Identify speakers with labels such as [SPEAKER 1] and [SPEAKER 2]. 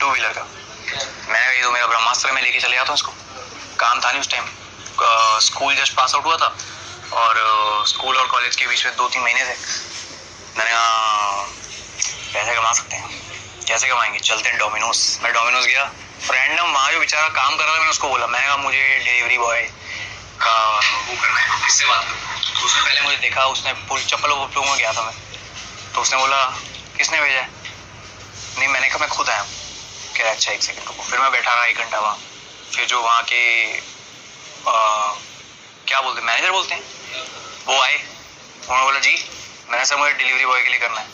[SPEAKER 1] Two wheeler का। मैंने ये तो मेरा ब्रह्मास्त्र में लेके चले जाता इसको। काम था नहीं उस time school just pass out हुआ था और स्कूल और कॉलेज के बीच में दो तीन महीने थे। मैंने कहा पैसे कमा सकते हैं? कैसे कमाएँगे? चलते हैं डोमिनोज मैं डोमिनोज गया। रैंडम वहाँ जो बेचारा काम कर रहा था, मैंने उसको बोला मैंने कहा, मुझे डिलीवरी बॉय का वो करना है। किससे बात तो उसने पहले मुझे देखा, उसने चप्पल वप्पलों में गया था मैं। तो उसने बोला, किसने भेजा है? नहीं मैंने कहा मैं खुद आया हूँ। कह रहा अच्छा एक सेकंड रुको फिर मैं बैठा रहा एक घंटा वहाँ। फिर जो वहाँ के आ, क्या बोलते मैनेजर बोलते हैं? वो आए। उन्होंने बोला जी मैंने सर मुझे डिलीवरी बॉय के लिए करना है।